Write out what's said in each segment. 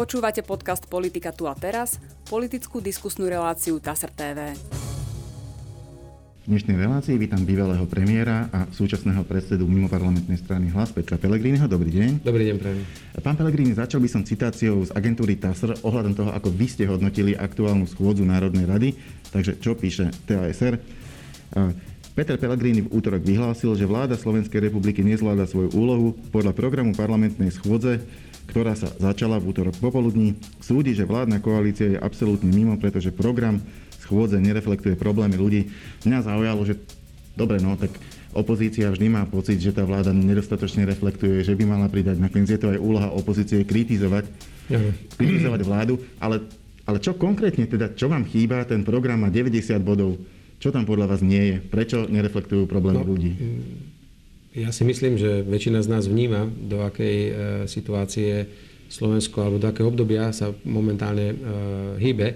Počúvate podcast Politika tu a teraz, politickú diskusnú reláciu TASR TV. V dnešnej relácii vítam bývalého premiéra a súčasného predsedu mimoparlamentnej strany Hlas Petra Pelegrínyho. Dobrý deň. Dobrý deň, prajem. Pán Pelegríny, začal by som citáciou z agentúry TASR ohľadom toho, ako vy ste hodnotili aktuálnu schôdzu Národnej rady. Takže čo píše TASR? Peter Pellegrini v útorok vyhlásil, že vláda Slovenskej republiky nezvláda svoju úlohu. Podľa programu parlamentnej schôdze, ktorá sa začala v útorok popoludní, súdi, že vládna koalícia je absolútne mimo, pretože program schôdze nereflektuje problémy ľudí. Mňa zaujalo, že dobre, no tak opozícia vždy má pocit, že tá vláda nedostatočne reflektuje, že by mala pridať. Nakoniec je to aj úloha opozície kritizovať, kritizovať vládu, ale, ale čo konkrétne teda, čo vám chýba? Ten program má 90 bodov čo tam podľa vás nie je? Prečo nereflektujú problémy no, ľudí? Ja si myslím, že väčšina z nás vníma, do akej e, situácie Slovensko alebo do akého obdobia sa momentálne e, hýbe.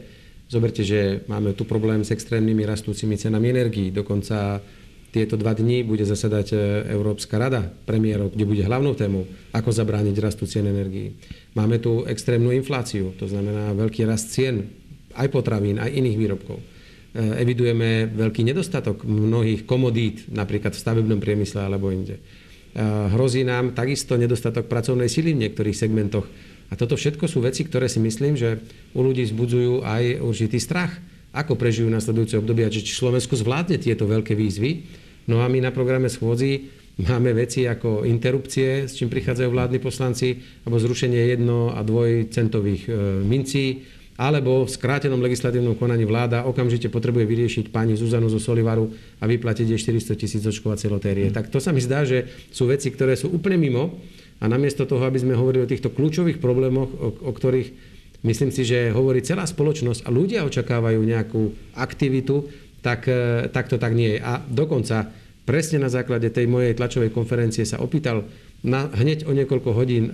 Zoberte, že máme tu problém s extrémnymi rastúcimi cenami energií. Dokonca tieto dva dní bude zasadať e, Európska rada premiérov, kde bude hlavnou témou, ako zabrániť rastu cien energií. Máme tu extrémnu infláciu, to znamená veľký rast cien aj potravín, aj iných výrobkov. Eh, evidujeme veľký nedostatok mnohých komodít, napríklad v stavebnom priemysle alebo inde. Eh, hrozí nám takisto nedostatok pracovnej sily v niektorých segmentoch. A toto všetko sú veci, ktoré si myslím, že u ľudí zbudzujú aj určitý strach, ako prežijú nasledujúce obdobia, či Slovensku zvládne tieto veľké výzvy. No a my na programe schôdzi máme veci ako interrupcie, s čím prichádzajú vládni poslanci, alebo zrušenie jedno- a dvojcentových eh, mincí, alebo v skrátenom legislatívnom konaní vláda okamžite potrebuje vyriešiť pani Zuzanu zo Solivaru a vyplatiť jej 400 tisíc očkovacej lotérie. Mm. Tak to sa mi zdá, že sú veci, ktoré sú úplne mimo a namiesto toho, aby sme hovorili o týchto kľúčových problémoch, o, o ktorých myslím si, že hovorí celá spoločnosť a ľudia očakávajú nejakú aktivitu, tak, e, tak to tak nie je. A dokonca presne na základe tej mojej tlačovej konferencie sa opýtal na, hneď o niekoľko hodín e,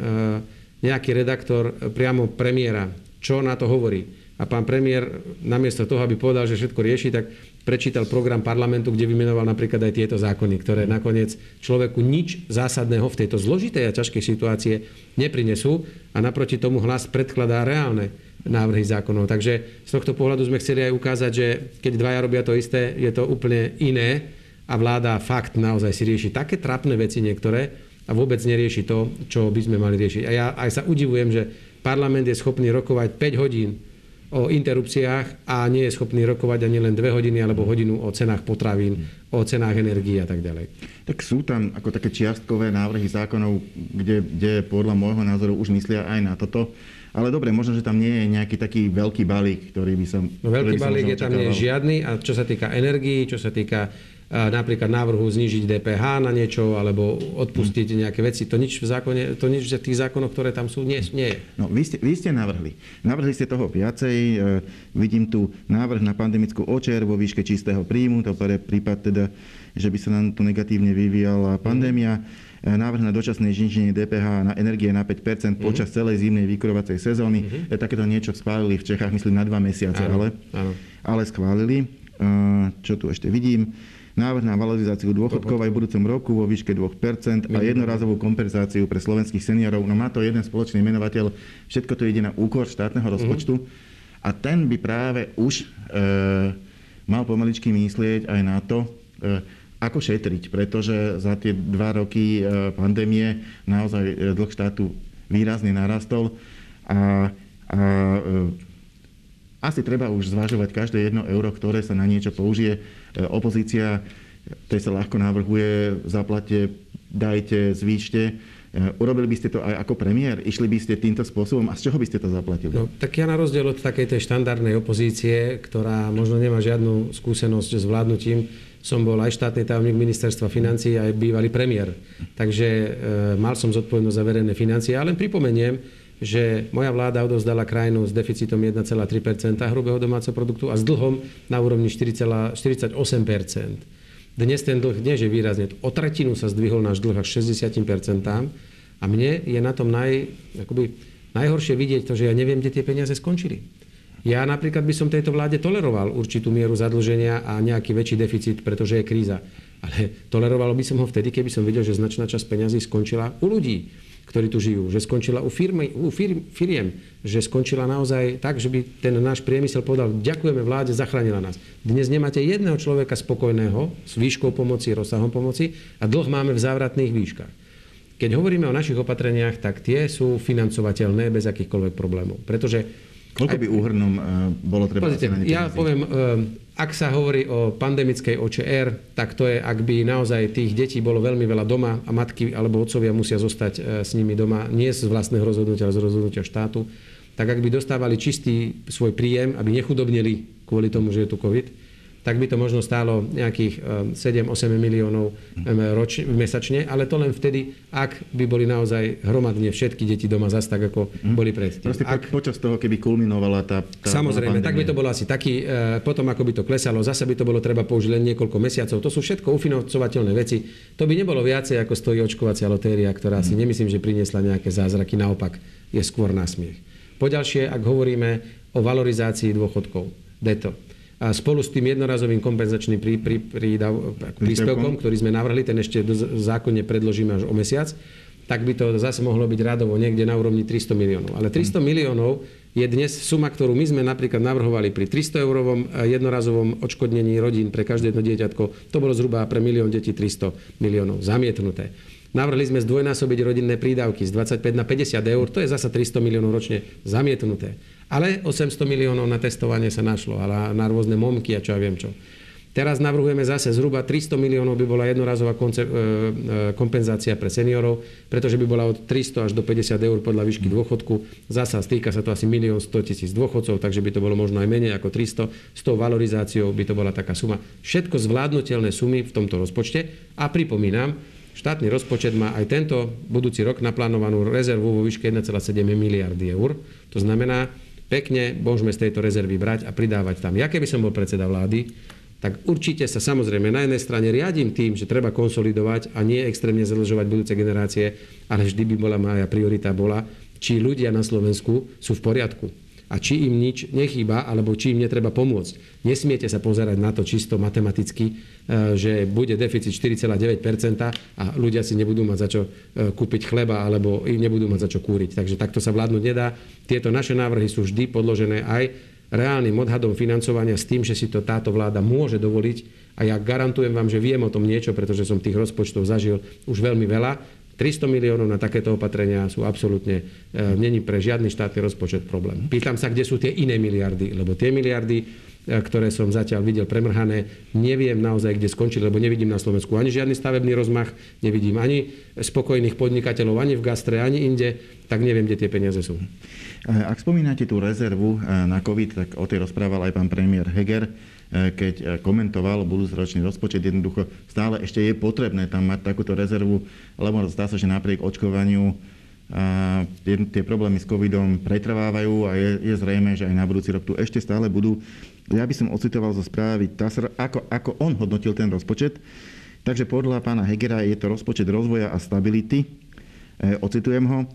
nejaký redaktor priamo premiéra čo na to hovorí. A pán premiér, namiesto toho, aby povedal, že všetko rieši, tak prečítal program parlamentu, kde vymenoval napríklad aj tieto zákony, ktoré nakoniec človeku nič zásadného v tejto zložitej a ťažkej situácie neprinesú a naproti tomu hlas predkladá reálne návrhy zákonov. Takže z tohto pohľadu sme chceli aj ukázať, že keď dvaja robia to isté, je to úplne iné a vláda fakt naozaj si rieši také trapné veci niektoré a vôbec nerieši to, čo by sme mali riešiť. A ja aj sa udivujem, že Parlament je schopný rokovať 5 hodín o interrupciách a nie je schopný rokovať ani len 2 hodiny alebo hodinu o cenách potravín, o cenách energií a tak ďalej. Tak sú tam ako také čiastkové návrhy zákonov, kde, kde podľa môjho názoru už myslia aj na toto. Ale dobre, možno, že tam nie je nejaký taký veľký balík, ktorý by som... No, veľký balík je tam nie je žiadny a čo sa týka energií, čo sa týka napríklad návrhu znížiť DPH na niečo alebo odpustiť mm. nejaké veci. To nič v zákone, to nič v tých zákonoch, ktoré tam sú, nie, nie je. No, vy ste, vy ste navrhli. Navrhli ste toho viacej. E, vidím tu návrh na pandemickú očer vo výške čistého príjmu. To pre prípad teda, že by sa nám to negatívne vyvíjala pandémia. Mm. Návrh na dočasné zniženie DPH na energie na 5 mm. počas celej zimnej vykurovacej sezóny. Mm-hmm. Takéto niečo schválili v Čechách, myslím, na dva mesiace, áno, ale, áno. ale schválili. E, čo tu ešte vidím? Návrh na valorizáciu dôchodkov aj v budúcom roku vo výške 2% a jednorazovú kompenzáciu pre slovenských seniorov. No má to jeden spoločný menovateľ, všetko to ide na úkor štátneho mhm. rozpočtu a ten by práve už e, mal pomaličky myslieť aj na to, e, ako šetriť, pretože za tie dva roky e, pandémie naozaj e, dlh štátu výrazne narastol a, a e, asi treba už zvažovať každé jedno euro, ktoré sa na niečo použije. E, opozícia, tej sa ľahko navrhuje, zaplate, dajte, zvýšte. E, urobili by ste to aj ako premiér? Išli by ste týmto spôsobom a z čoho by ste to zaplatili? No, tak ja na rozdiel od takej tej štandardnej opozície, ktorá možno nemá žiadnu skúsenosť s vládnutím, som bol aj štátny tajomník ministerstva financí, aj bývalý premiér. Takže e, mal som zodpovednosť za verejné financie. Ale len pripomeniem, že moja vláda odovzdala krajinu s deficitom 1,3 hrubého domáceho produktu a s dlhom na úrovni 4,48% Dnes ten dlh nie je výrazne. O tretinu sa zdvihol náš dlh až 60% a mne je na tom naj, akoby, najhoršie vidieť to, že ja neviem, kde tie peniaze skončili. Ja napríklad by som tejto vláde toleroval určitú mieru zadlženia a nejaký väčší deficit, pretože je kríza. Ale tolerovalo by som ho vtedy, keby som videl, že značná časť peňazí skončila u ľudí ktorí tu žijú, že skončila u, firmy, u firm, firiem, že skončila naozaj tak, že by ten náš priemysel povedal, ďakujeme vláde, zachránila nás. Dnes nemáte jedného človeka spokojného s výškou pomoci, rozsahom pomoci a dlh máme v závratných výškach. Keď hovoríme o našich opatreniach, tak tie sú financovateľné bez akýchkoľvek problémov. Pretože Koľko by úhrnom uh, bolo treba... Pozrite, ja poviem, uh, ak sa hovorí o pandemickej OČR, tak to je, ak by naozaj tých detí bolo veľmi veľa doma a matky alebo otcovia musia zostať e, s nimi doma, nie z vlastného rozhodnutia, ale z rozhodnutia štátu, tak ak by dostávali čistý svoj príjem, aby nechudobnili kvôli tomu, že je tu COVID, tak by to možno stálo nejakých 7-8 eh, miliónov eh, roč, mesačne, ale to len vtedy, ak by boli naozaj hromadne všetky deti doma zase tak, ako mm. boli predtým. Proste ak, počas toho, keby kulminovala tá, tá Samozrejme, tak by to bolo asi taký, eh, potom ako by to klesalo, zase by to bolo treba použiť len niekoľko mesiacov. To sú všetko ufinancovateľné veci. To by nebolo viacej, ako stojí očkovacia lotéria, ktorá mm. si nemyslím, že priniesla nejaké zázraky, naopak je skôr násmiech. Poďalšie, ak hovoríme o valorizácii dôchodkov, deto a spolu s tým jednorazovým kompenzačným prí, prí, prídav, príspevkom, ktorý sme navrhli, ten ešte do zákonne predložíme až o mesiac, tak by to zase mohlo byť radovo niekde na úrovni 300 miliónov. Ale 300 miliónov je dnes suma, ktorú my sme napríklad navrhovali pri 300 eurovom eh, jednorazovom odškodnení rodín pre každé jedno dieťatko. To bolo zhruba pre milión detí 300 miliónov zamietnuté. Navrhli sme zdvojnásobiť rodinné prídavky z 25 na 50 eur, to je zasa 300 miliónov ročne zamietnuté. Ale 800 miliónov na testovanie sa našlo, ale na rôzne momky a čo ja viem čo. Teraz navrhujeme zase zhruba 300 miliónov by bola jednorazová konce- e, e, kompenzácia pre seniorov, pretože by bola od 300 až do 50 eur podľa výšky dôchodku. Zasa stýka sa to asi 1 100 tisíc dôchodcov, takže by to bolo možno aj menej ako 300. S tou valorizáciou by to bola taká suma. Všetko zvládnutelné sumy v tomto rozpočte. A pripomínam, štátny rozpočet má aj tento budúci rok naplánovanú rezervu vo výške 1,7 miliardy eur. To znamená, pekne môžeme z tejto rezervy brať a pridávať tam. Ja keby som bol predseda vlády, tak určite sa samozrejme na jednej strane riadím tým, že treba konsolidovať a nie extrémne zadlžovať budúce generácie, ale vždy by bola moja priorita bola, či ľudia na Slovensku sú v poriadku a či im nič nechýba, alebo či im netreba pomôcť. Nesmiete sa pozerať na to čisto matematicky, e, že bude deficit 4,9% a ľudia si nebudú mať za čo e, kúpiť chleba alebo nebudú mať za čo kúriť. Takže takto sa vládnuť nedá. Tieto naše návrhy sú vždy podložené aj reálnym odhadom financovania s tým, že si to táto vláda môže dovoliť a ja garantujem vám, že viem o tom niečo, pretože som tých rozpočtov zažil už veľmi veľa 300 miliónov na takéto opatrenia sú absolútne, e, není pre žiadny štátny rozpočet problém. Pýtam sa, kde sú tie iné miliardy, lebo tie miliardy, e, ktoré som zatiaľ videl premrhané, neviem naozaj, kde skončili, lebo nevidím na Slovensku ani žiadny stavebný rozmach, nevidím ani spokojných podnikateľov, ani v gastre, ani inde, tak neviem, kde tie peniaze sú. Ak spomínate tú rezervu e, na COVID, tak o tej rozprával aj pán premiér Heger. E, keď e, komentoval budúcoročný rozpočet, jednoducho stále ešte je potrebné tam mať takúto rezervu, lebo zdá sa, že napriek očkovaniu a tie problémy s covidom pretrvávajú a je, je zrejme, že aj na budúci rok tu ešte stále budú. Ja by som ocitoval zo správy TASR, ako, ako on hodnotil ten rozpočet. Takže podľa pána Hegera je to rozpočet rozvoja a stability. E, ocitujem ho.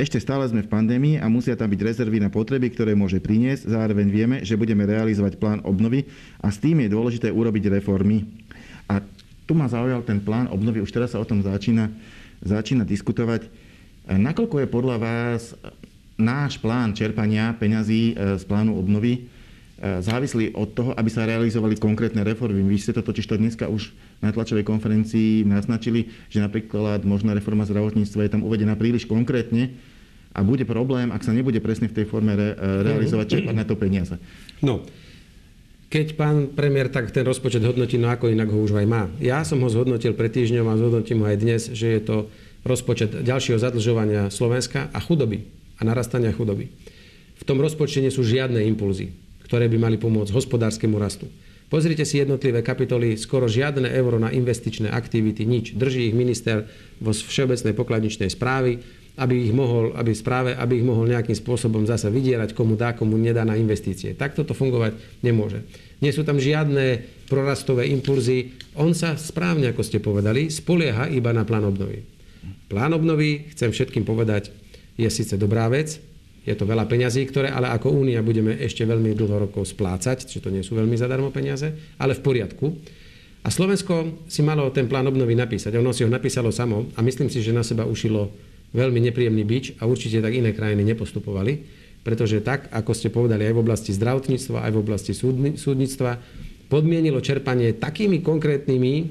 Ešte stále sme v pandémii a musia tam byť rezervy na potreby, ktoré môže priniesť. Zároveň vieme, že budeme realizovať plán obnovy a s tým je dôležité urobiť reformy. A tu ma zaujal ten plán obnovy, už teraz sa o tom začína, začína diskutovať. Nakoľko je podľa vás náš plán čerpania peňazí e, z plánu obnovy e, závislí od toho, aby sa realizovali konkrétne reformy. Vy ste to totiž to dneska už na tlačovej konferencii naznačili, že napríklad možná reforma zdravotníctva je tam uvedená príliš konkrétne, a bude problém, ak sa nebude presne v tej forme re, e, realizovať, čerpať na to peniaze. No, keď pán premiér tak ten rozpočet hodnotí, no ako inak ho už aj má. Ja som ho zhodnotil pred týždňom a zhodnotím ho aj dnes, že je to rozpočet ďalšieho zadlžovania Slovenska a chudoby a narastania chudoby. V tom rozpočte nie sú žiadne impulzy, ktoré by mali pomôcť hospodárskemu rastu. Pozrite si jednotlivé kapitoly, skoro žiadne euro na investičné aktivity, nič. Drží ich minister vo všeobecnej pokladničnej správy, aby ich mohol, aby správe, aby ich mohol nejakým spôsobom zase vydierať, komu dá, komu nedá na investície. Takto to fungovať nemôže. Nie sú tam žiadne prorastové impulzy. On sa správne, ako ste povedali, spolieha iba na plán obnovy. Plán obnovy, chcem všetkým povedať, je síce dobrá vec, je to veľa peňazí, ktoré ale ako únia budeme ešte veľmi dlho rokov splácať, čiže to nie sú veľmi zadarmo peniaze, ale v poriadku. A Slovensko si malo ten plán obnovy napísať. Ono si ho napísalo samo a myslím si, že na seba ušilo veľmi nepríjemný bič a určite tak iné krajiny nepostupovali, pretože tak, ako ste povedali aj v oblasti zdravotníctva, aj v oblasti súdnictva, podmienilo čerpanie takými konkrétnymi e,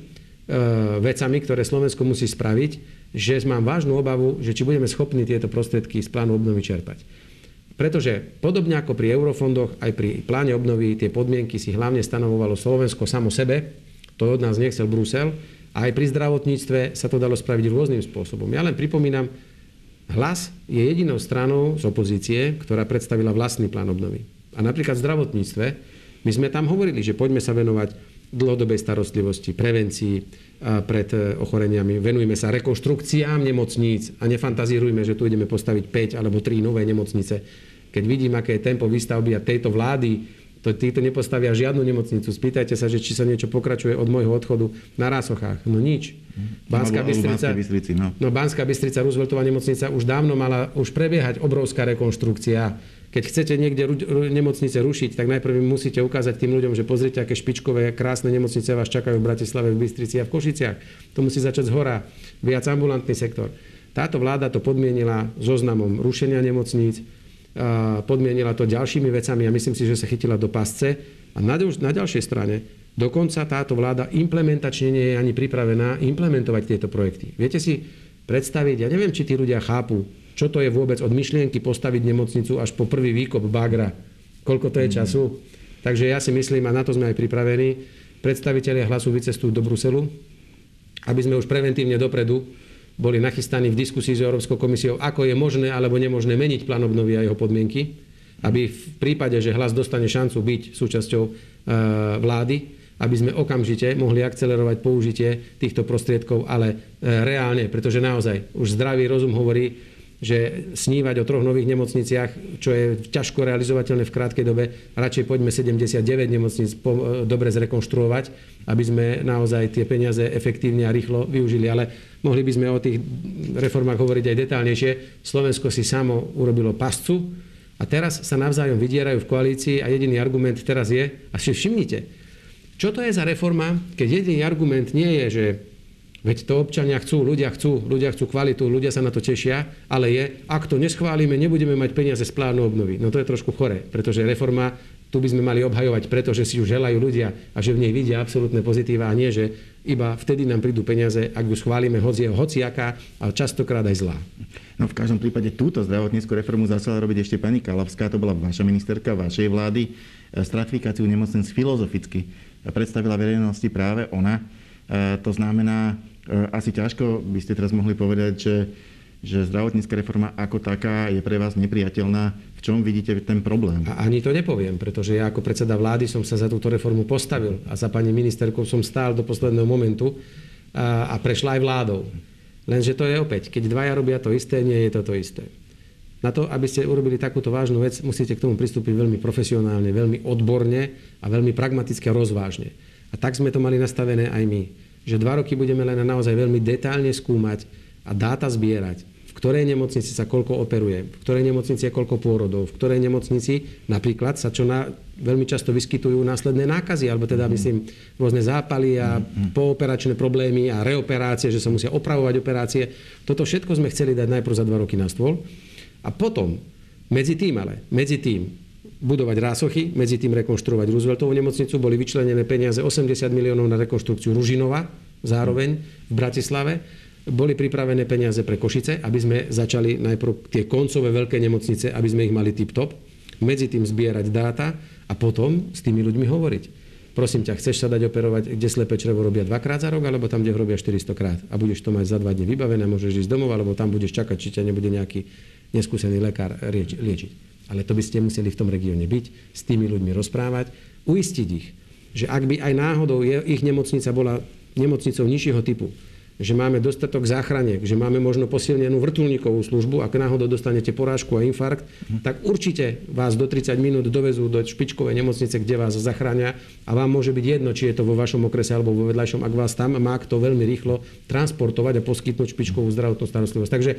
vecami, ktoré Slovensko musí spraviť, že mám vážnu obavu, že či budeme schopní tieto prostriedky z plánu obnovy čerpať. Pretože podobne ako pri eurofondoch, aj pri pláne obnovy tie podmienky si hlavne stanovovalo Slovensko samo sebe, to od nás nechcel Brusel, a aj pri zdravotníctve sa to dalo spraviť rôznym spôsobom. Ja len pripomínam, hlas je jedinou stranou z opozície, ktorá predstavila vlastný plán obnovy. A napríklad v zdravotníctve, my sme tam hovorili, že poďme sa venovať dlhodobej starostlivosti, prevencii pred e, ochoreniami. Venujme sa rekonštrukciám nemocníc a nefantazírujme, že tu ideme postaviť 5 alebo 3 nové nemocnice keď vidím, aké je tempo výstavby a tejto vlády, to, títo nepostavia žiadnu nemocnicu. Spýtajte sa, že či sa niečo pokračuje od môjho odchodu na Rásochách. No nič. Banská Bystrica, Bystrici, no. no Banská Bystrica, Rooseveltová nemocnica už dávno mala už prebiehať obrovská rekonštrukcia. Keď chcete niekde ru, nemocnice rušiť, tak najprv musíte ukázať tým ľuďom, že pozrite, aké špičkové, krásne nemocnice vás čakajú v Bratislave, v Bystrici a v Košiciach. To musí začať z hora. Viac ambulantný sektor. Táto vláda to podmienila zoznamom rušenia nemocníc, podmienila to ďalšími vecami a myslím si, že sa chytila do pasce. A na, na ďalšej strane dokonca táto vláda implementačne nie je ani pripravená implementovať tieto projekty. Viete si predstaviť, ja neviem, či tí ľudia chápu, čo to je vôbec od myšlienky postaviť nemocnicu až po prvý výkop bagra. Koľko to je času? Takže ja si myslím, a na to sme aj pripravení, predstavitelia hlasu vycestujú do Bruselu, aby sme už preventívne dopredu boli nachystaní v diskusii s Európskou komisiou, ako je možné alebo nemožné meniť plán obnovy a jeho podmienky, aby v prípade, že hlas dostane šancu byť súčasťou e, vlády, aby sme okamžite mohli akcelerovať použitie týchto prostriedkov, ale e, reálne, pretože naozaj už zdravý rozum hovorí, že snívať o troch nových nemocniciach, čo je ťažko realizovateľné v krátkej dobe, radšej poďme 79 nemocnic e, dobre zrekonštruovať, aby sme naozaj tie peniaze efektívne a rýchlo využili. Ale mohli by sme o tých reformách hovoriť aj detálnejšie. Slovensko si samo urobilo pascu a teraz sa navzájom vydierajú v koalícii a jediný argument teraz je, a si všimnite, čo to je za reforma, keď jediný argument nie je, že Veď to občania chcú, ľudia chcú, ľudia chcú kvalitu, ľudia sa na to tešia, ale je, ak to neschválime, nebudeme mať peniaze z plánu obnovy. No to je trošku chore, pretože reforma tu by sme mali obhajovať, pretože si ju želajú ľudia a že v nej vidia absolútne pozitíva a nie, že iba vtedy nám prídu peniaze, ak ju schválime, hoci hociaká, ale častokrát aj zlá. No v každom prípade túto zdravotníckú reformu začala robiť ešte pani Kalavská, to bola vaša ministerka vašej vlády. Stratifikáciu nemocnic filozoficky predstavila verejnosti práve ona. E, to znamená, Eh, asi ťažko by ste teraz mohli povedať, že, že zdravotnícka reforma ako taká je pre vás nepriateľná. V čom vidíte ten problém? A ani to nepoviem, pretože ja ako predseda vlády som sa za túto reformu postavil a za pani ministerkou som stál do posledného momentu a, a prešla aj vládou. Lenže to je opäť, keď dvaja robia to isté, nie je to to isté. Na to, aby ste urobili takúto vážnu vec, musíte k tomu pristúpiť veľmi profesionálne, veľmi odborne a veľmi pragmaticky a rozvážne. A tak sme to mali nastavené aj my že dva roky budeme len naozaj veľmi detálne skúmať a dáta zbierať, v ktorej nemocnici sa koľko operuje, v ktorej nemocnici je koľko pôrodov, v ktorej nemocnici napríklad sa čo na, veľmi často vyskytujú následné nákazy, alebo teda mhm. myslím rôzne zápaly a mhm. pooperačné problémy a reoperácie, že sa musia opravovať operácie. Toto všetko sme chceli dať najprv za dva roky na stôl. A potom, medzi tým ale, medzi tým budovať rásochy, medzi tým rekonštruovať Rooseveltovú nemocnicu. Boli vyčlenené peniaze 80 miliónov na rekonštrukciu Ružinova, zároveň v Bratislave. Boli pripravené peniaze pre Košice, aby sme začali najprv tie koncové veľké nemocnice, aby sme ich mali tip-top. Medzi tým zbierať dáta a potom s tými ľuďmi hovoriť. Prosím ťa, chceš sa dať operovať, kde slepé črevo robia dvakrát za rok, alebo tam, kde ho robia 400 krát a budeš to mať za dva dní vybavené, môžeš ísť domov, alebo tam budeš čakať, či ťa nebude nejaký neskúsený lekár liečiť ale to by ste museli v tom regióne byť, s tými ľuďmi rozprávať, uistiť ich, že ak by aj náhodou ich nemocnica bola nemocnicou nižšieho typu, že máme dostatok záchraniek, že máme možno posilnenú vrtulníkovú službu, ak náhodou dostanete porážku a infarkt, tak určite vás do 30 minút dovezú do špičkovej nemocnice, kde vás zachránia a vám môže byť jedno, či je to vo vašom okrese alebo vo vedľajšom, ak vás tam má kto veľmi rýchlo transportovať a poskytnúť špičkovú zdravotnú starostlivosť. Takže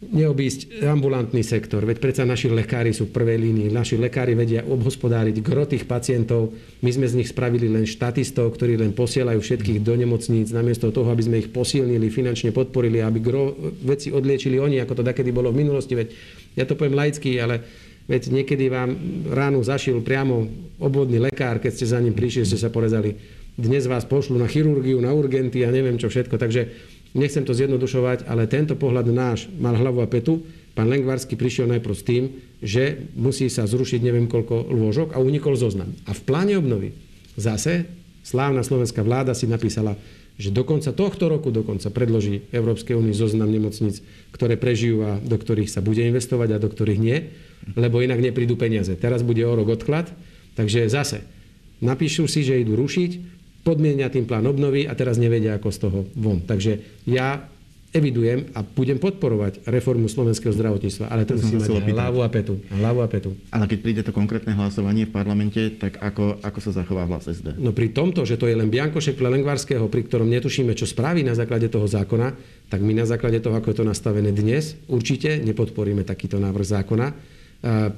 neobísť ambulantný sektor. Veď predsa naši lekári sú v prvej línii. Naši lekári vedia obhospodáriť gro tých pacientov. My sme z nich spravili len štatistov, ktorí len posielajú všetkých do nemocníc, namiesto toho, aby sme ich posilnili, finančne podporili, aby gro veci odliečili oni, ako to takedy bolo v minulosti. Veď ja to poviem laicky, ale veď niekedy vám ránu zašil priamo obvodný lekár, keď ste za ním prišli, ste sa porezali. Dnes vás pošlu na chirurgiu, na urgenty a neviem čo všetko. Takže nechcem to zjednodušovať, ale tento pohľad náš mal hlavu a petu. Pán Lengvarsky prišiel najprv s tým, že musí sa zrušiť neviem koľko lôžok a unikol zoznam. A v pláne obnovy zase slávna slovenská vláda si napísala, že do konca tohto roku dokonca predloží Európskej únii zoznam nemocníc, ktoré prežijú a do ktorých sa bude investovať a do ktorých nie, lebo inak neprídu peniaze. Teraz bude o rok odklad, takže zase napíšu si, že idú rušiť, podmienia tým plán obnovy a teraz nevedia, ako z toho von. Takže ja evidujem a budem podporovať reformu slovenského zdravotníctva, ale to musí mať hlavu a petu. Hlavu a petu. Ale keď príde to konkrétne hlasovanie v parlamente, tak ako, ako sa zachová hlas SD? No pri tomto, že to je len Biankošek Lengvarského, pri ktorom netušíme, čo spraví na základe toho zákona, tak my na základe toho, ako je to nastavené dnes, určite nepodporíme takýto návrh zákona,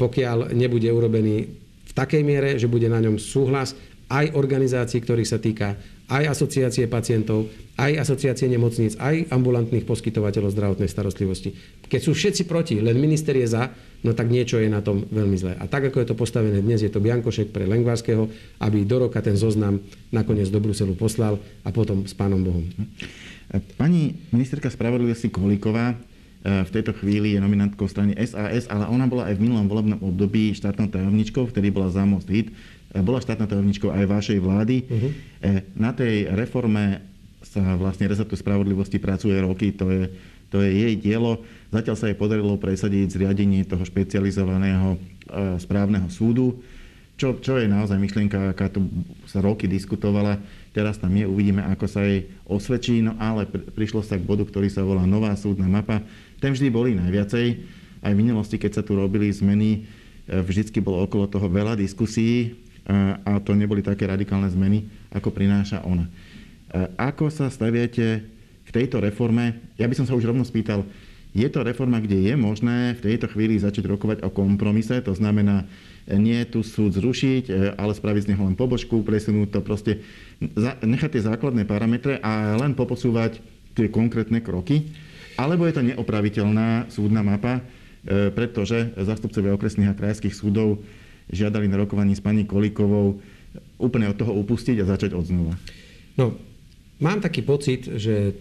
pokiaľ nebude urobený v takej miere, že bude na ňom súhlas aj organizácií, ktorých sa týka, aj asociácie pacientov, aj asociácie nemocníc, aj ambulantných poskytovateľov zdravotnej starostlivosti. Keď sú všetci proti, len minister je za, no tak niečo je na tom veľmi zlé. A tak, ako je to postavené dnes, je to Biankošek pre Lengvarského, aby do roka ten zoznam nakoniec do Bruselu poslal a potom s pánom Bohom. Pani ministerka spravodlivosti Kolíková v tejto chvíli je nominantkou strany SAS, ale ona bola aj v minulom volebnom období štátnou tajomničkou, vtedy bola za Most Hit bola štátna tajomničkou aj vašej vlády. Uh-huh. Na tej reforme sa vlastne rezortu spravodlivosti pracuje roky, to je, to je jej dielo. Zatiaľ sa jej podarilo presadiť zriadenie toho špecializovaného e, správneho súdu, čo, čo je naozaj myšlienka, aká tu sa roky diskutovala. Teraz tam je, uvidíme, ako sa jej osvedčí, no ale prišlo sa k bodu, ktorý sa volá Nová súdna mapa. Ten vždy boli najviacej. Aj v minulosti, keď sa tu robili zmeny, e, vždycky bolo okolo toho veľa diskusí a to neboli také radikálne zmeny, ako prináša ona. Ako sa staviate k tejto reforme? Ja by som sa už rovno spýtal, je to reforma, kde je možné v tejto chvíli začať rokovať o kompromise, to znamená nie tu súd zrušiť, e, ale spraviť z neho len pobočku, presunúť to proste, nechať tie základné parametre a len poposúvať tie konkrétne kroky, alebo je to neopraviteľná súdna mapa, e, pretože zastupcovia okresných a krajských súdov žiadali na rokovaní s pani Kolíkovou úplne od toho upustiť a začať od znova? No, mám taký pocit, že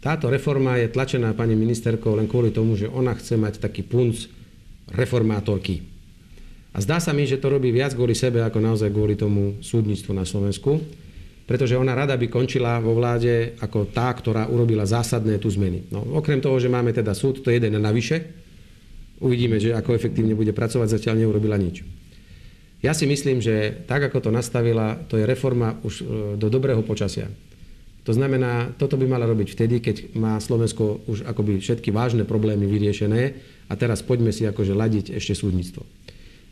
táto reforma je tlačená pani ministerkou len kvôli tomu, že ona chce mať taký punc reformátorky. A zdá sa mi, že to robí viac kvôli sebe, ako naozaj kvôli tomu súdnictvu na Slovensku, pretože ona rada by končila vo vláde ako tá, ktorá urobila zásadné tu zmeny. No, okrem toho, že máme teda súd, to je jeden navyše, Uvidíme, že ako efektívne bude pracovať, zatiaľ neurobila nič. Ja si myslím, že tak, ako to nastavila, to je reforma už e, do dobrého počasia. To znamená, toto by mala robiť vtedy, keď má Slovensko už akoby všetky vážne problémy vyriešené a teraz poďme si akože ladiť ešte súdnictvo.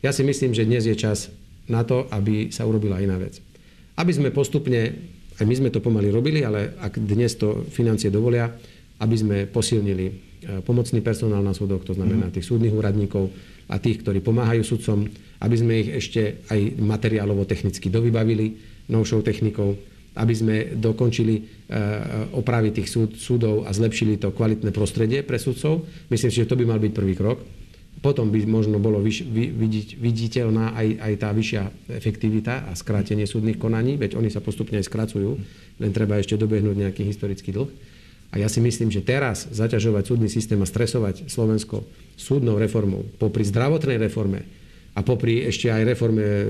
Ja si myslím, že dnes je čas na to, aby sa urobila iná vec. Aby sme postupne, aj my sme to pomaly robili, ale ak dnes to financie dovolia, aby sme posilnili pomocný personál na súdoch, to znamená mhm. tých súdnych úradníkov a tých, ktorí pomáhajú sudcom, aby sme ich ešte aj materiálovo technicky dovybavili novšou technikou, aby sme dokončili e, opravy tých súd, súdov a zlepšili to kvalitné prostredie pre sudcov. Myslím si, že to by mal byť prvý krok. Potom by možno bolo vyš, vidieť, viditeľná aj, aj tá vyššia efektivita a skrátenie súdnych konaní, veď oni sa postupne aj skracujú, len treba ešte dobehnúť nejaký historický dlh. A ja si myslím, že teraz zaťažovať súdny systém a stresovať Slovensko súdnou reformou, popri zdravotnej reforme a popri ešte aj reforme e,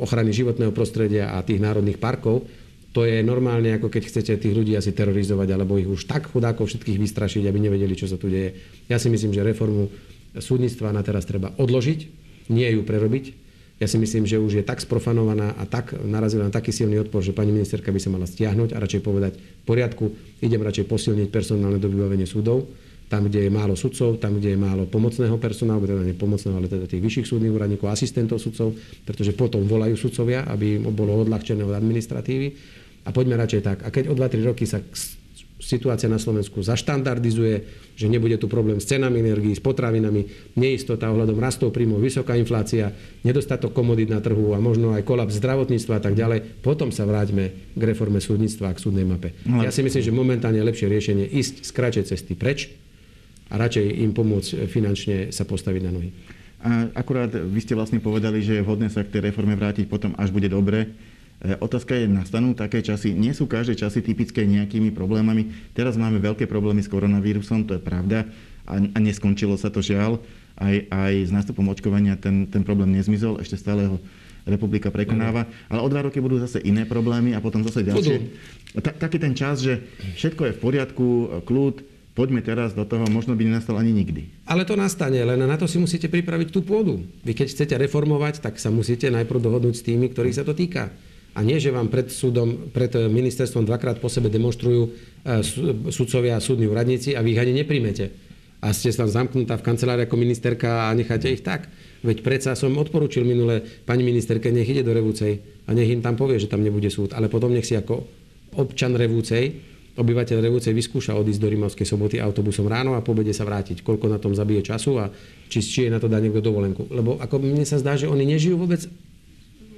ochrany životného prostredia a tých národných parkov, to je normálne, ako keď chcete tých ľudí asi terorizovať, alebo ich už tak chudákov všetkých vystrašiť, aby nevedeli, čo sa tu deje. Ja si myslím, že reformu súdnictva na teraz treba odložiť, nie ju prerobiť, ja si myslím, že už je tak sprofanovaná a tak narazila na taký silný odpor, že pani ministerka by sa mala stiahnuť a radšej povedať v poriadku, idem radšej posilniť personálne dobývanie súdov, tam, kde je málo sudcov, tam, kde je málo pomocného personálu, teda nie pomocného, ale teda tých vyšších súdnych úradníkov, asistentov sudcov, pretože potom volajú sudcovia, aby bolo odľahčené od administratívy. A poďme radšej tak. A keď o 2-3 roky sa situácia na Slovensku zaštandardizuje, že nebude tu problém s cenami energií, s potravinami, neistota ohľadom rastov príjmov, vysoká inflácia, nedostatok komodít na trhu a možno aj kolaps zdravotníctva a tak ďalej, potom sa vráťme k reforme súdnictva a k súdnej mape. No, ja si myslím, že momentálne je lepšie riešenie ísť z kratšej cesty preč a radšej im pomôcť finančne sa postaviť na nohy. A akurát vy ste vlastne povedali, že je vhodné sa k tej reforme vrátiť potom, až bude dobre. E, otázka je, nastanú také časy, nie sú každé časy typické nejakými problémami. Teraz máme veľké problémy s koronavírusom, to je pravda, a, a neskončilo sa to žiaľ. Aj, aj s nástupom očkovania ten, ten problém nezmizol, ešte stále ho republika prekonáva. Ale o dva roky budú zase iné problémy a potom zase ďalšie. Ta, taký ten čas, že všetko je v poriadku, kľud, poďme teraz do toho, možno by nenastal ani nikdy. Ale to nastane, len na to si musíte pripraviť tú pôdu. Vy keď chcete reformovať, tak sa musíte najprv dohodnúť s tými, ktorých sa to týka. A nie, že vám pred súdom, pred ministerstvom dvakrát po sebe demonstrujú e, sudcovia a súdni úradníci a vy ich ani nepríjmete. A ste tam zamknutá v kancelárii ako ministerka a necháte ich tak. Veď predsa som odporučil minule pani ministerke, nech ide do Revúcej a nech im tam povie, že tam nebude súd. Ale potom nech si ako občan Revúcej obyvateľ Revúcej vyskúša odísť do Rimavskej soboty autobusom ráno a po obede sa vrátiť. Koľko na tom zabije času a či, či je na to dá niekto dovolenku. Lebo ako mne sa zdá, že oni nežijú vôbec,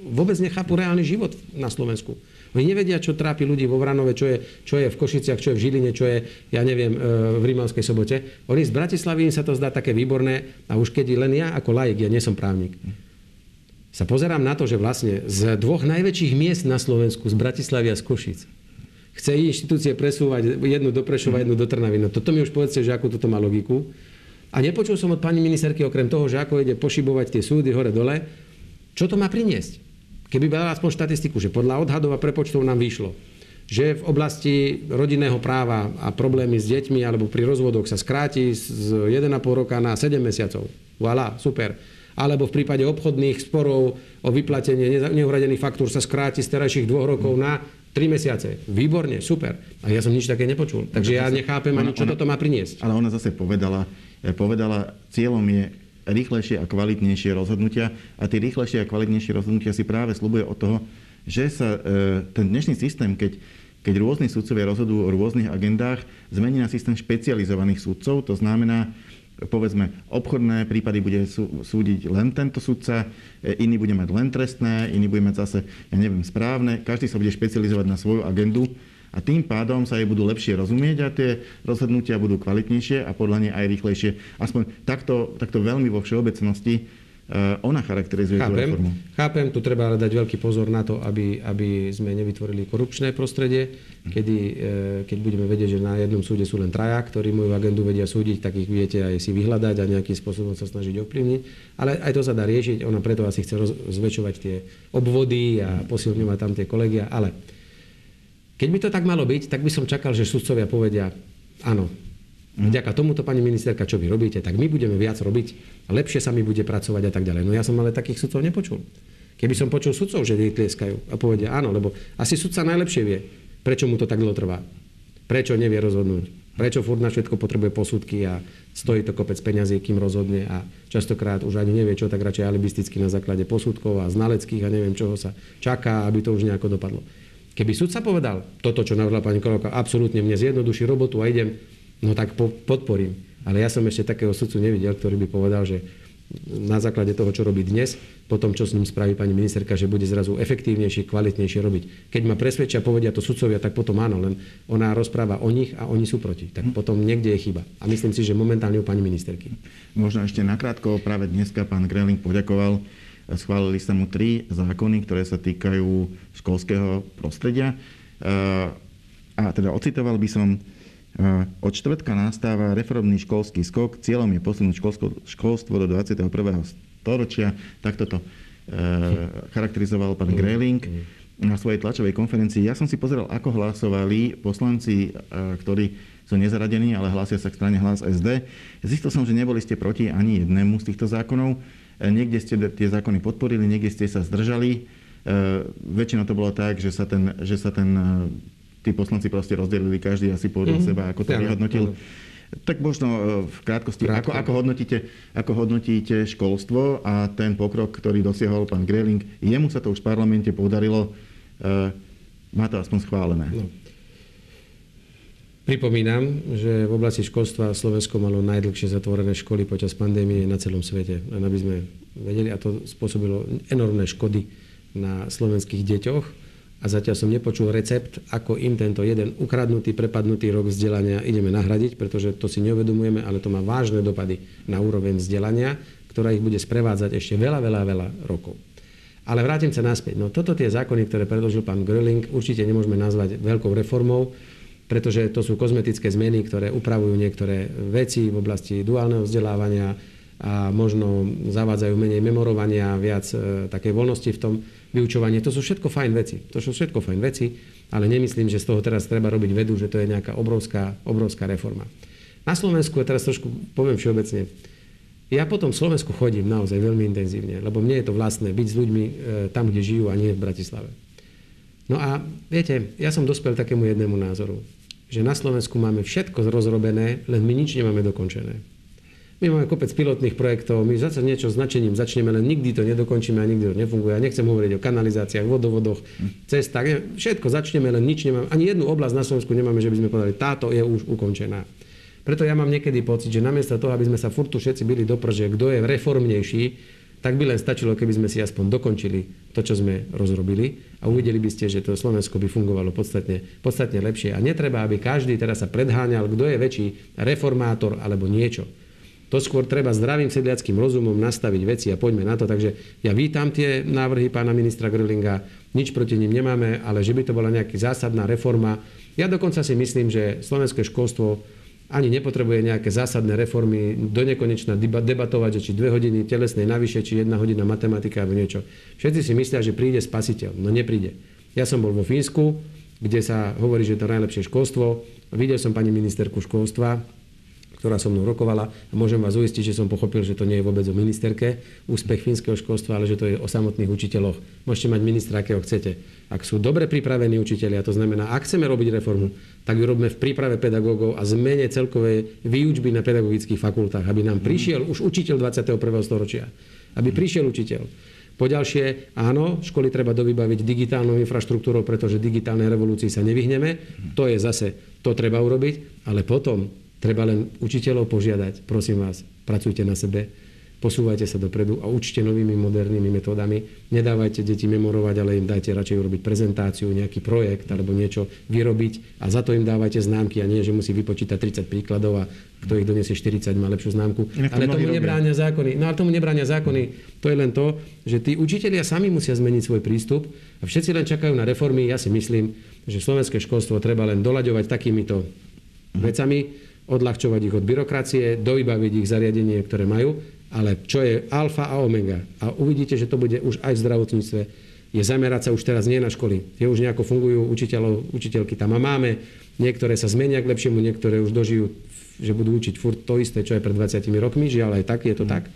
vôbec nechápu reálny život na Slovensku. Oni nevedia, čo trápi ľudí vo Vranove, čo je, čo je v Košiciach, čo je v Žiline, čo je, ja neviem, e, v Rimavskej sobote. Oni z Bratislavy im sa to zdá také výborné a už keď len ja ako laik, ja nie som právnik, sa pozerám na to, že vlastne z dvoch najväčších miest na Slovensku, z Bratislavy a z Košic, chce inštitúcie presúvať jednu do Prešova, jednu do Trnavy. No toto mi už povedzte, že ako toto má logiku. A nepočul som od pani ministerky okrem toho, že ako ide pošibovať tie súdy hore-dole, čo to má priniesť. Keby bola aspoň štatistiku, že podľa odhadov a prepočtov nám vyšlo, že v oblasti rodinného práva a problémy s deťmi alebo pri rozvodoch sa skráti z 1,5 roka na 7 mesiacov. Voilà, super. Alebo v prípade obchodných sporov o vyplatenie neuhradených faktúr sa skráti z terajších dvoch rokov na 3 mesiace. Výborne, super. A ja som nič také nepočul. Takže ja nechápem ani, čo ona, toto má priniesť. Ale ona zase povedala, eh, povedala, cieľom je rýchlejšie a kvalitnejšie rozhodnutia a tie rýchlejšie a kvalitnejšie rozhodnutia si práve slubuje od toho, že sa e, ten dnešný systém, keď, keď rôzni sudcovia rozhodujú o rôznych agendách, zmení na systém špecializovaných sudcov. To znamená, povedzme, obchodné prípady bude súdiť len tento sudca, e, iný bude mať len trestné, iný bude mať zase, ja neviem, správne. Každý sa bude špecializovať na svoju agendu a tým pádom sa jej budú lepšie rozumieť a tie rozhodnutia budú kvalitnejšie a podľa nej aj rýchlejšie. Aspoň takto, takto veľmi vo všeobecnosti Eh, ona charakterizuje chápem, tú reformu. Chápem, tu treba ale dať veľký pozor na to, aby, aby sme nevytvorili korupčné prostredie, kedy, eh, keď budeme vedieť, že na jednom súde sú len traja, ktorí moju agendu vedia súdiť, tak ich viete aj si vyhľadať a nejakým spôsobom sa snažiť ovplyvniť. Ale aj to sa dá riešiť, ona preto asi chce zväčšovať tie obvody a posilňovať tam tie kolegia. Ale keď by to tak malo byť, tak by som čakal, že sudcovia povedia, áno, Vďaka tomuto, pani ministerka, čo vy robíte, tak my budeme viac robiť, lepšie sa mi bude pracovať a tak ďalej. No ja som ale takých sudcov nepočul. Keby som počul sudcov, že tieskajú a povedia áno, lebo asi sudca najlepšie vie, prečo mu to tak dlho trvá. Prečo nevie rozhodnúť. Prečo furt na všetko potrebuje posudky a stojí to kopec peňazí, kým rozhodne a častokrát už ani nevie, čo tak radšej alibisticky na základe posudkov a znaleckých a neviem čoho sa čaká, aby to už nejako dopadlo. Keby sudca povedal toto, čo navrhla pani Kolovka, absolútne mne zjednoduší robotu a idem no tak po, podporím. Ale ja som ešte takého sudcu nevidel, ktorý by povedal, že na základe toho, čo robí dnes, potom, čo s ním spraví pani ministerka, že bude zrazu efektívnejšie, kvalitnejšie robiť. Keď ma presvedčia, povedia to sudcovia, tak potom áno, len ona rozpráva o nich a oni sú proti. Tak hm. potom niekde je chyba. A myslím si, že momentálne u pani ministerky. Možno ešte nakrátko, práve dneska pán Greling poďakoval schválili sa mu tri zákony, ktoré sa týkajú školského prostredia. A teda ocitoval by som od čtvrtka nastáva reformný školský skok. Cieľom je posunúť školsko, školstvo do 21. storočia. Takto to e, charakterizoval pán Greling na svojej tlačovej konferencii. Ja som si pozrel, ako hlasovali poslanci, e, ktorí sú nezaradení, ale hlásia sa k strane hlas SD. Zistil som, že neboli ste proti ani jednému z týchto zákonov. E, niekde ste tie zákony podporili, niekde ste sa zdržali. Väčšinou to bolo tak, že sa ten, že sa ten tí poslanci proste rozdelili každý asi podľa mm-hmm. seba, ako to ja, vyhodnotil. Ja. Tak možno e, v krátkosti, ako, ako, hodnotíte, ako hodnotíte školstvo a ten pokrok, ktorý dosiahol pán Greling, jemu sa to už v parlamente podarilo, uh, má to aspoň schválené. No. Pripomínam, že v oblasti školstva Slovensko malo najdlhšie zatvorené školy počas pandémie na celom svete. Len aby sme vedeli, a to spôsobilo enormné škody na slovenských deťoch. A zatiaľ som nepočul recept, ako im tento jeden ukradnutý, prepadnutý rok vzdelania ideme nahradiť, pretože to si neuvedomujeme, ale to má vážne dopady na úroveň vzdelania, ktorá ich bude sprevádzať ešte veľa, veľa, veľa rokov. Ale vrátim sa naspäť. No toto tie zákony, ktoré predložil pán Gröling, určite nemôžeme nazvať veľkou reformou, pretože to sú kozmetické zmeny, ktoré upravujú niektoré veci v oblasti duálneho vzdelávania a možno zavádzajú menej memorovania, viac e, takej voľnosti v tom vyučovaní. To sú všetko fajn veci. To sú všetko fajn veci, ale nemyslím, že z toho teraz treba robiť vedu, že to je nejaká obrovská, obrovská reforma. Na Slovensku, a teraz trošku poviem všeobecne, ja potom v Slovensku chodím naozaj veľmi intenzívne, lebo mne je to vlastné byť s ľuďmi e, tam, kde žijú a nie v Bratislave. No a viete, ja som dospel takému jednému názoru, že na Slovensku máme všetko rozrobené, len my nič nemáme dokončené. My máme kopec pilotných projektov, my zase niečo s značením začneme, len nikdy to nedokončíme a nikdy to nefunguje. Ja nechcem hovoriť o kanalizáciách, vodovodoch, cestách, všetko začneme, len nič nemáme. Ani jednu oblasť na Slovensku nemáme, že by sme povedali, táto je už ukončená. Preto ja mám niekedy pocit, že namiesto toho, aby sme sa furtu všetci byli do prže, kto je reformnejší, tak by len stačilo, keby sme si aspoň dokončili to, čo sme rozrobili a uvideli by ste, že to Slovensko by fungovalo podstatne, podstatne lepšie. A netreba, aby každý teraz sa predháňal, kto je väčší reformátor alebo niečo. To skôr treba zdravým sedliackým rozumom nastaviť veci a poďme na to. Takže ja vítam tie návrhy pána ministra Grölinga, nič proti nim nemáme, ale že by to bola nejaká zásadná reforma. Ja dokonca si myslím, že slovenské školstvo ani nepotrebuje nejaké zásadné reformy, do nekonečna debatovať, či dve hodiny telesnej navyše, či jedna hodina matematika alebo niečo. Všetci si myslia, že príde spasiteľ. No nepríde. Ja som bol vo Fínsku, kde sa hovorí, že je to najlepšie školstvo. Videl som pani ministerku školstva, ktorá so mnou rokovala a môžem vás uistiť, že som pochopil, že to nie je vôbec o ministerke, úspech fínskeho školstva, ale že to je o samotných učiteľoch. Môžete mať ministra, akého chcete. Ak sú dobre pripravení učiteľia, to znamená, ak chceme robiť reformu, tak ju robíme v príprave pedagógov a zmene celkovej výučby na pedagogických fakultách, aby nám prišiel už učiteľ 21. storočia. Aby prišiel učiteľ. Poďalšie, áno, školy treba dovybaviť digitálnou infraštruktúrou, pretože digitálnej revolúcii sa nevyhneme. To je zase, to treba urobiť, ale potom Treba len učiteľov požiadať, prosím vás, pracujte na sebe, posúvajte sa dopredu a učte novými modernými metódami. Nedávajte deti memorovať, ale im dajte radšej urobiť prezentáciu, nejaký projekt alebo niečo vyrobiť a za to im dávajte známky a nie, že musí vypočítať 30 príkladov a kto ich donesie 40 má lepšiu známku. Ale tomu nebránia zákony. No ale tomu nebránia zákony. To je len to, že tí učitelia sami musia zmeniť svoj prístup a všetci len čakajú na reformy. Ja si myslím, že slovenské školstvo treba len doľaďovať takýmito vecami odľahčovať ich od byrokracie, dovybaviť ich zariadenie, ktoré majú, ale čo je alfa a omega. A uvidíte, že to bude už aj v zdravotníctve, je zamerať sa už teraz nie na školy. Tie už nejako fungujú, učiteľov, učiteľky tam a máme, niektoré sa zmenia k lepšiemu, niektoré už dožijú, že budú učiť furt to isté, čo aj pred 20 rokmi, žiaľ aj tak, je to tak.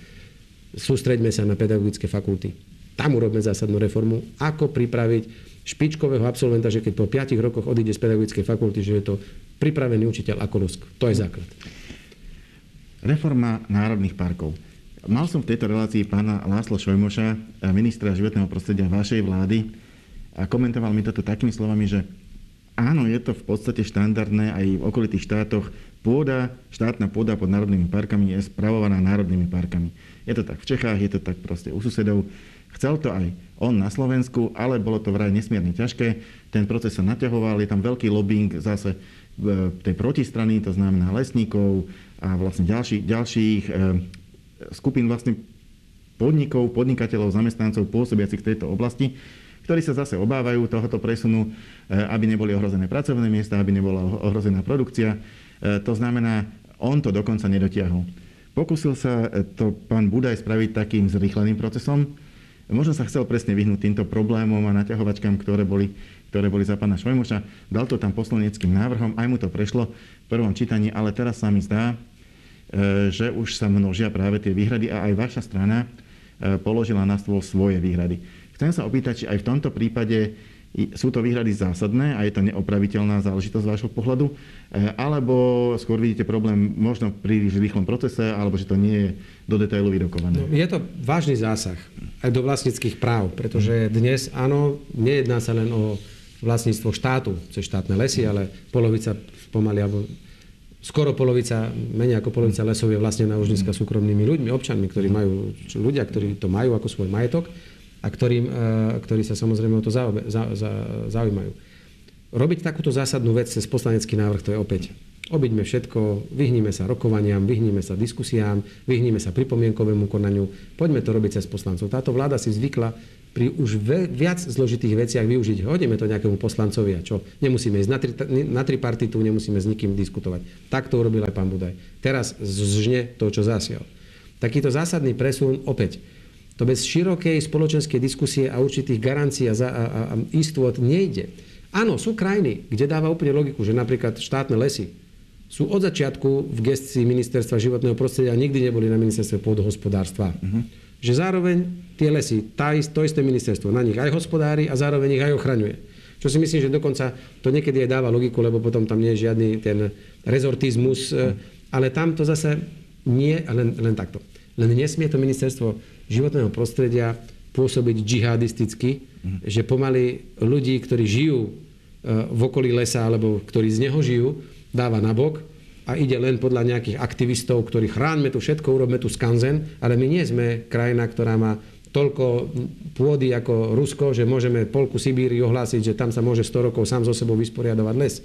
Sústreďme sa na pedagogické fakulty. Tam urobme zásadnú reformu, ako pripraviť špičkového absolventa, že keď po 5 rokoch odíde z pedagogickej fakulty, že je to pripravený učiteľ ako Rusk. To je základ. Reforma národných parkov. Mal som v tejto relácii pána Láslo Šojmoša, ministra životného prostredia vašej vlády, a komentoval mi toto takými slovami, že áno, je to v podstate štandardné aj v okolitých štátoch. Pôda, štátna pôda pod národnými parkami je spravovaná národnými parkami. Je to tak v Čechách, je to tak proste u susedov. Chcel to aj on na Slovensku, ale bolo to vraj nesmierne ťažké. Ten proces sa naťahoval, je tam veľký lobbying zase tej protistrany, to znamená lesníkov a vlastne ďalší, ďalších e, skupín vlastne podnikov, podnikateľov, zamestnancov pôsobiacich v tejto oblasti, ktorí sa zase obávajú tohoto presunu, e, aby neboli ohrozené pracovné miesta, aby nebola ohrozená produkcia. E, to znamená, on to dokonca nedotiahol. Pokúsil sa to pán Budaj spraviť takým zrýchleným procesom. Možno sa chcel presne vyhnúť týmto problémom a naťahovačkám, ktoré boli ktoré boli za pána Švojmoša. Dal to tam poslaneckým návrhom, aj mu to prešlo v prvom čítaní, ale teraz sa mi zdá, e, že už sa množia práve tie výhrady a aj vaša strana e, položila na stôl svoje výhrady. Chcem sa opýtať, či aj v tomto prípade sú to výhrady zásadné a je to neopraviteľná záležitosť z vášho pohľadu, e, alebo skôr vidíte problém možno pri rýchlom procese, alebo že to nie je do detailu vyrokované? No, je to vážny zásah aj do vlastnických práv, pretože dnes áno, nejedná sa len o vlastníctvo štátu, cez štátne lesy, ale polovica pomaly, alebo skoro polovica, menej ako polovica lesov je vlastne na už dneska súkromnými ľuďmi, občanmi, ktorí majú, ľudia, ktorí to majú ako svoj majetok a ktorým, e, ktorí sa samozrejme o to zaujímajú. Robiť takúto zásadnú vec cez poslanecký návrh, to je opäť Obyďme všetko, vyhníme sa rokovaniam, vyhníme sa diskusiám, vyhníme sa pripomienkovému konaniu. Poďme to robiť cez poslancov. Táto vláda si zvykla pri už ve, viac zložitých veciach využiť. Hodíme to nejakému poslancovi a čo? Nemusíme ísť na, tri, na tripartitu, nemusíme s nikým diskutovať. Tak to urobil aj pán Budaj. Teraz zžne to, čo zasial. Takýto zásadný presun opäť. To bez širokej spoločenskej diskusie a určitých garancií a, a, a, a istôt nejde. Áno, sú krajiny, kde dáva úplne logiku, že napríklad štátne lesy, sú od začiatku v gestii ministerstva životného prostredia a nikdy neboli na ministerstve pôdohospodárstva. Uh-huh. Že zároveň tie lesy, tá, to isté ministerstvo, na nich aj hospodári a zároveň ich aj ochraňuje. Čo si myslím, že dokonca to niekedy aj dáva logiku, lebo potom tam nie je žiadny ten rezortizmus, uh-huh. ale tam to zase nie, len, len takto. Len nesmie to ministerstvo životného prostredia pôsobiť džihadisticky, uh-huh. že pomaly ľudí, ktorí žijú e, v okolí lesa alebo ktorí z neho žijú, dáva nabok a ide len podľa nejakých aktivistov, ktorí chráňme tu všetko, urobme tu skanzen, ale my nie sme krajina, ktorá má toľko pôdy ako Rusko, že môžeme polku Sibíry ohlásiť, že tam sa môže 100 rokov sám so sebou vysporiadovať les.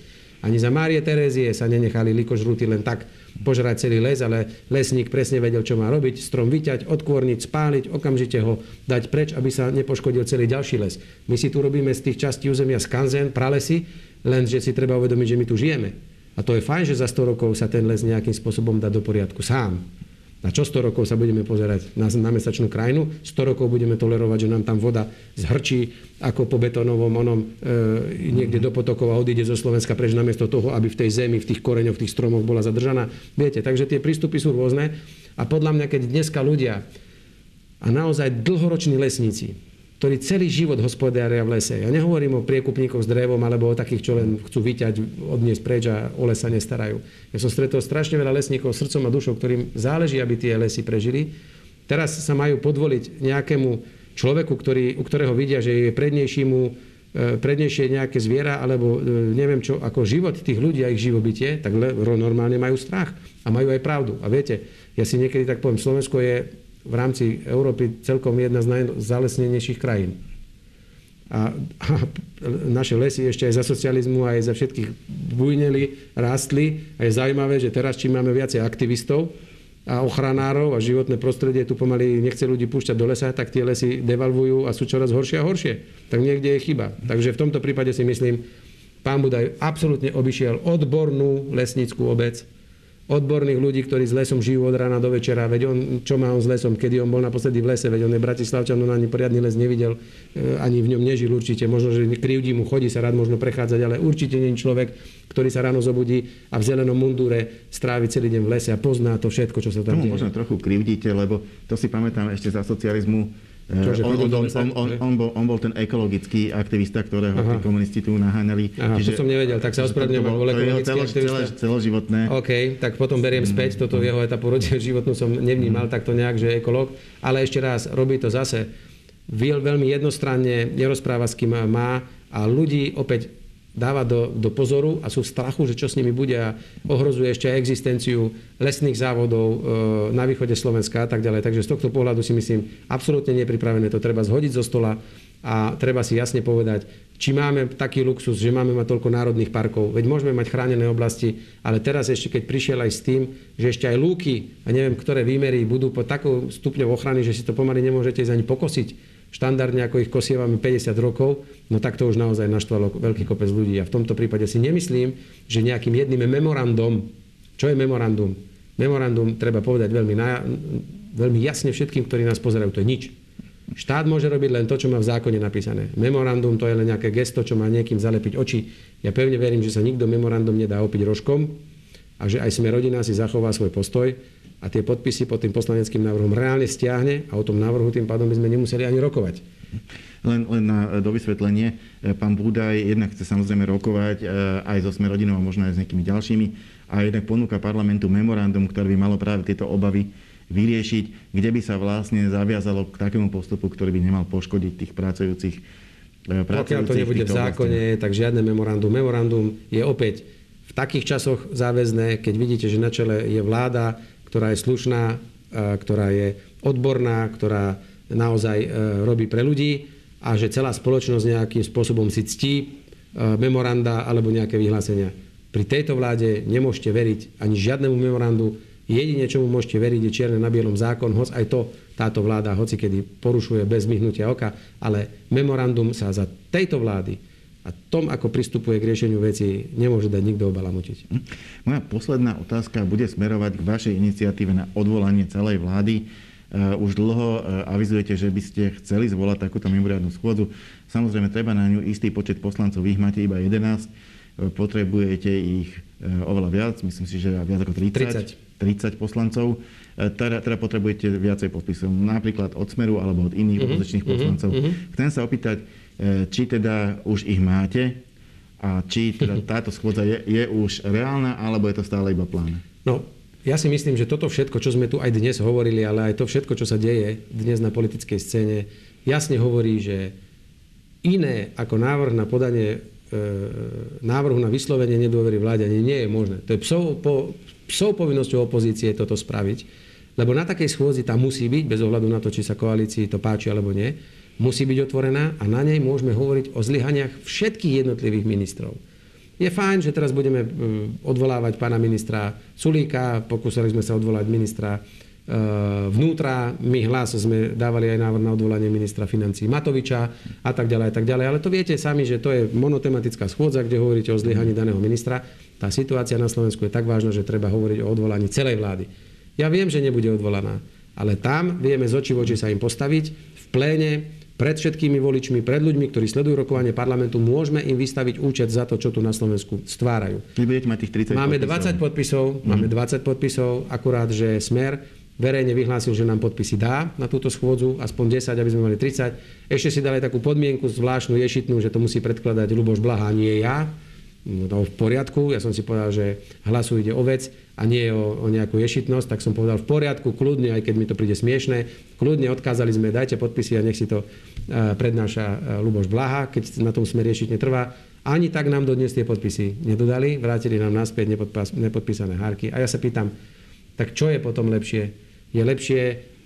Ani za Márie Terézie sa nenechali likožrúty len tak požrať celý les, ale lesník presne vedel, čo má robiť. Strom vyťať, odkôrniť, spáliť, okamžite ho dať preč, aby sa nepoškodil celý ďalší les. My si tu robíme z tých častí územia skanzen, pralesy, lenže si treba uvedomiť, že my tu žijeme. A to je fajn, že za 100 rokov sa ten les nejakým spôsobom dá do poriadku sám. Na čo 100 rokov sa budeme pozerať na, na mesačnú krajinu? 100 rokov budeme tolerovať, že nám tam voda zhrčí ako po betonovom onom e, niekde do potokov a odíde zo Slovenska preč namiesto toho, aby v tej zemi, v tých koreňoch, v tých stromoch bola zadržaná. Viete, takže tie prístupy sú rôzne. A podľa mňa, keď dneska ľudia a naozaj dlhoroční lesníci ktorí celý život hospodária v lese. Ja nehovorím o priekupníkoch s drevom alebo o takých, čo len chcú vyťať, odniesť preč a o lesa nestarajú. Ja som stretol strašne veľa lesníkov srdcom a dušou, ktorým záleží, aby tie lesy prežili. Teraz sa majú podvoliť nejakému človeku, ktorý, u ktorého vidia, že je prednejší mu e, prednejšie nejaké zviera, alebo e, neviem čo, ako život tých ľudí a ich živobytie, tak normálne majú strach a majú aj pravdu. A viete, ja si niekedy tak poviem, Slovensko je v rámci Európy celkom jedna z najzalesnenejších krajín. A, a naše lesy ešte aj za socializmu, aj za všetkých bujneli, rástli. A je zaujímavé, že teraz, či máme viacej aktivistov a ochranárov a životné prostredie tu pomaly nechce ľudí púšťať do lesa, tak tie lesy devalvujú a sú čoraz horšie a horšie. Tak niekde je chyba. Takže v tomto prípade si myslím, pán Budaj absolútne obišiel odbornú lesnickú obec, odborných ľudí, ktorí s lesom žijú od rána do večera. Veď on, čo má on s lesom, kedy on bol naposledy v lese, veď on je Bratislavčan, on ani poriadny les nevidel, e, ani v ňom nežil určite. Možno, že krivdí mu, chodí sa rád možno prechádzať, ale určite nie je človek, ktorý sa ráno zobudí a v zelenom mundúre strávi celý deň v lese a pozná to všetko, čo sa tam Tomu deje. možno trochu krivdíte, lebo to si pamätám ešte za socializmu, Čože, on, on, on, on, on, bol, on bol ten ekologický aktivista, ktorého Aha. tí komunisti tu naháňali. Aha, Čiže, to som nevedel, tak sa ospravedlňujem, bol, bol ekologický celo, aktivista. celoživotné. OK, tak potom beriem späť, toto jeho etapu životnú som nevnímal mm. takto nejak, že ekolog. Ale ešte raz, robí to zase veľmi jednostranne, nerozpráva s kým má a ľudí opäť dáva do, do pozoru a sú v strachu, že čo s nimi bude a ohrozuje ešte aj existenciu lesných závodov e, na východe Slovenska a tak ďalej. Takže z tohto pohľadu si myslím, absolútne nepripravené to treba zhodiť zo stola a treba si jasne povedať, či máme taký luxus, že máme mať toľko národných parkov. Veď môžeme mať chránené oblasti, ale teraz ešte keď prišiel aj s tým, že ešte aj lúky a neviem, ktoré výmery budú pod takou stupňou ochrany, že si to pomaly nemôžete ísť ani pokosiť, štandardne ako ich kosievame 50 rokov, no tak to už naozaj naštvalo veľký kopec ľudí. A v tomto prípade si nemyslím, že nejakým jedným memorandum, čo je memorandum? Memorandum treba povedať veľmi, na, veľmi jasne všetkým, ktorí nás pozerajú, to je nič. Štát môže robiť len to, čo má v zákone napísané. Memorandum to je len nejaké gesto, čo má niekým zalepiť oči. Ja pevne verím, že sa nikto memorandum nedá opiť rožkom a že aj sme rodina si zachová svoj postoj a tie podpisy pod tým poslaneckým návrhom reálne stiahne a o tom návrhu tým pádom by sme nemuseli ani rokovať. Len, len na do vysvetlenie, e, pán Búdaj jednak chce samozrejme rokovať e, aj so Smerodinou a možno aj s nejakými ďalšími a jednak ponúka parlamentu memorandum, ktoré by malo práve tieto obavy vyriešiť, kde by sa vlastne zaviazalo k takému postupu, ktorý by nemal poškodiť tých pracujúcich Pokiaľ to nebude v zákone, tak žiadne memorandum. Memorandum je opäť v takých časoch záväzné, keď vidíte, že na čele je vláda, ktorá je slušná, ktorá je odborná, ktorá naozaj robí pre ľudí a že celá spoločnosť nejakým spôsobom si ctí memoranda alebo nejaké vyhlásenia. Pri tejto vláde nemôžete veriť ani žiadnemu memorandu. Jedine, čomu môžete veriť, je čierne na bielom zákon, hoď aj to táto vláda hoci kedy porušuje bez myhnutia oka, ale memorandum sa za tejto vlády a tom, ako pristupuje k riešeniu veci, nemôže dať nikto obalamutiť. Hm. Moja posledná otázka bude smerovať k vašej iniciatíve na odvolanie celej vlády. Uh, už dlho uh, avizujete, že by ste chceli zvolať takúto mimoriadnu schôdzu. Samozrejme, treba na ňu istý počet poslancov. Vy máte iba 11. Uh, potrebujete ich oveľa viac, myslím si, že viac ako 30. 30. 30 poslancov, teda, teda potrebujete viacej podpisov, napríklad od Smeru alebo od iných uh-huh, opozičných uh-huh, poslancov. Uh-huh. Chcem sa opýtať, či teda už ich máte a či teda táto schôdza je, je už reálna, alebo je to stále iba plán? No, ja si myslím, že toto všetko, čo sme tu aj dnes hovorili, ale aj to všetko, čo sa deje dnes na politickej scéne, jasne hovorí, že iné ako návrh na podanie e, návrhu na vyslovenie nedôvery vláde ani nie je možné. To je psov, po, psov povinnosťou opozície toto spraviť, lebo na takej schôdzi tam musí byť, bez ohľadu na to, či sa koalícii to páči alebo nie, musí byť otvorená a na nej môžeme hovoriť o zlyhaniach všetkých jednotlivých ministrov. Je fajn, že teraz budeme e, odvolávať pána ministra Sulíka, pokúsali sme sa odvolať ministra e, vnútra, my hlas sme dávali aj návrh na odvolanie ministra financí Matoviča a tak ďalej a tak ďalej. Ale to viete sami, že to je monotematická schôdza, kde hovoríte o zlyhaní daného ministra. Tá situácia na Slovensku je tak vážna, že treba hovoriť o odvolaní celej vlády. Ja viem, že nebude odvolaná, ale tam vieme z očí voči sa im postaviť v pléne, pred všetkými voličmi, pred ľuďmi, ktorí sledujú rokovanie parlamentu, môžeme im vystaviť účet za to, čo tu na Slovensku stvárajú. Vy budete mať tých 30 máme podpisov. 20 podpisov, mm. máme 20 podpisov, akurát, že Smer verejne vyhlásil, že nám podpisy dá na túto schôdzu, aspoň 10, aby sme mali 30. Ešte si dali takú podmienku zvláštnu, ješitnú, že to musí predkladať Luboš Blaha, nie ja no to v poriadku. Ja som si povedal, že hlasu ide o vec a nie o, o nejakú ješitnosť, tak som povedal v poriadku, kľudne, aj keď mi to príde smiešné, kľudne odkázali sme, dajte podpisy a nech si to uh, prednáša uh, Luboš Blaha, keď na tom sme riešiť netrvá. Ani tak nám dodnes tie podpisy nedodali, vrátili nám naspäť nepodpísané hárky. A ja sa pýtam, tak čo je potom lepšie? Je lepšie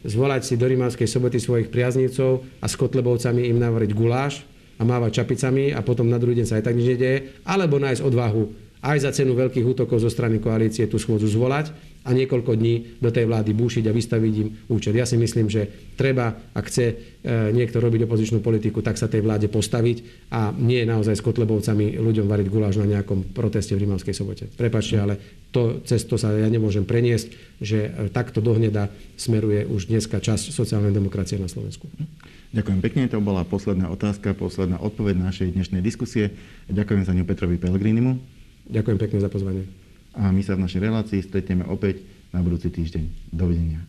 zvolať si do Rimavskej soboty svojich priaznivcov a s Kotlebovcami im navoriť guláš, a mávať čapicami a potom na druhý deň sa aj tak nič nedieje, alebo nájsť odvahu aj za cenu veľkých útokov zo strany koalície tú schôdzu zvolať a niekoľko dní do tej vlády búšiť a vystaviť im účet. Ja si myslím, že treba, ak chce e, niekto robiť opozičnú politiku, tak sa tej vláde postaviť a nie naozaj s Kotlebovcami ľuďom variť guláš na nejakom proteste v Rimavskej sobote. Prepačte, ale to, cez to sa ja nemôžem preniesť, že e, takto dohneda smeruje už dneska čas sociálnej demokracie na Slovensku. Ďakujem pekne, to bola posledná otázka, posledná odpoveď našej dnešnej diskusie. Ďakujem za ňu Petrovi Pellegrinimu. Ďakujem pekne za pozvanie. A my sa v našej relácii stretneme opäť na budúci týždeň. Dovidenia.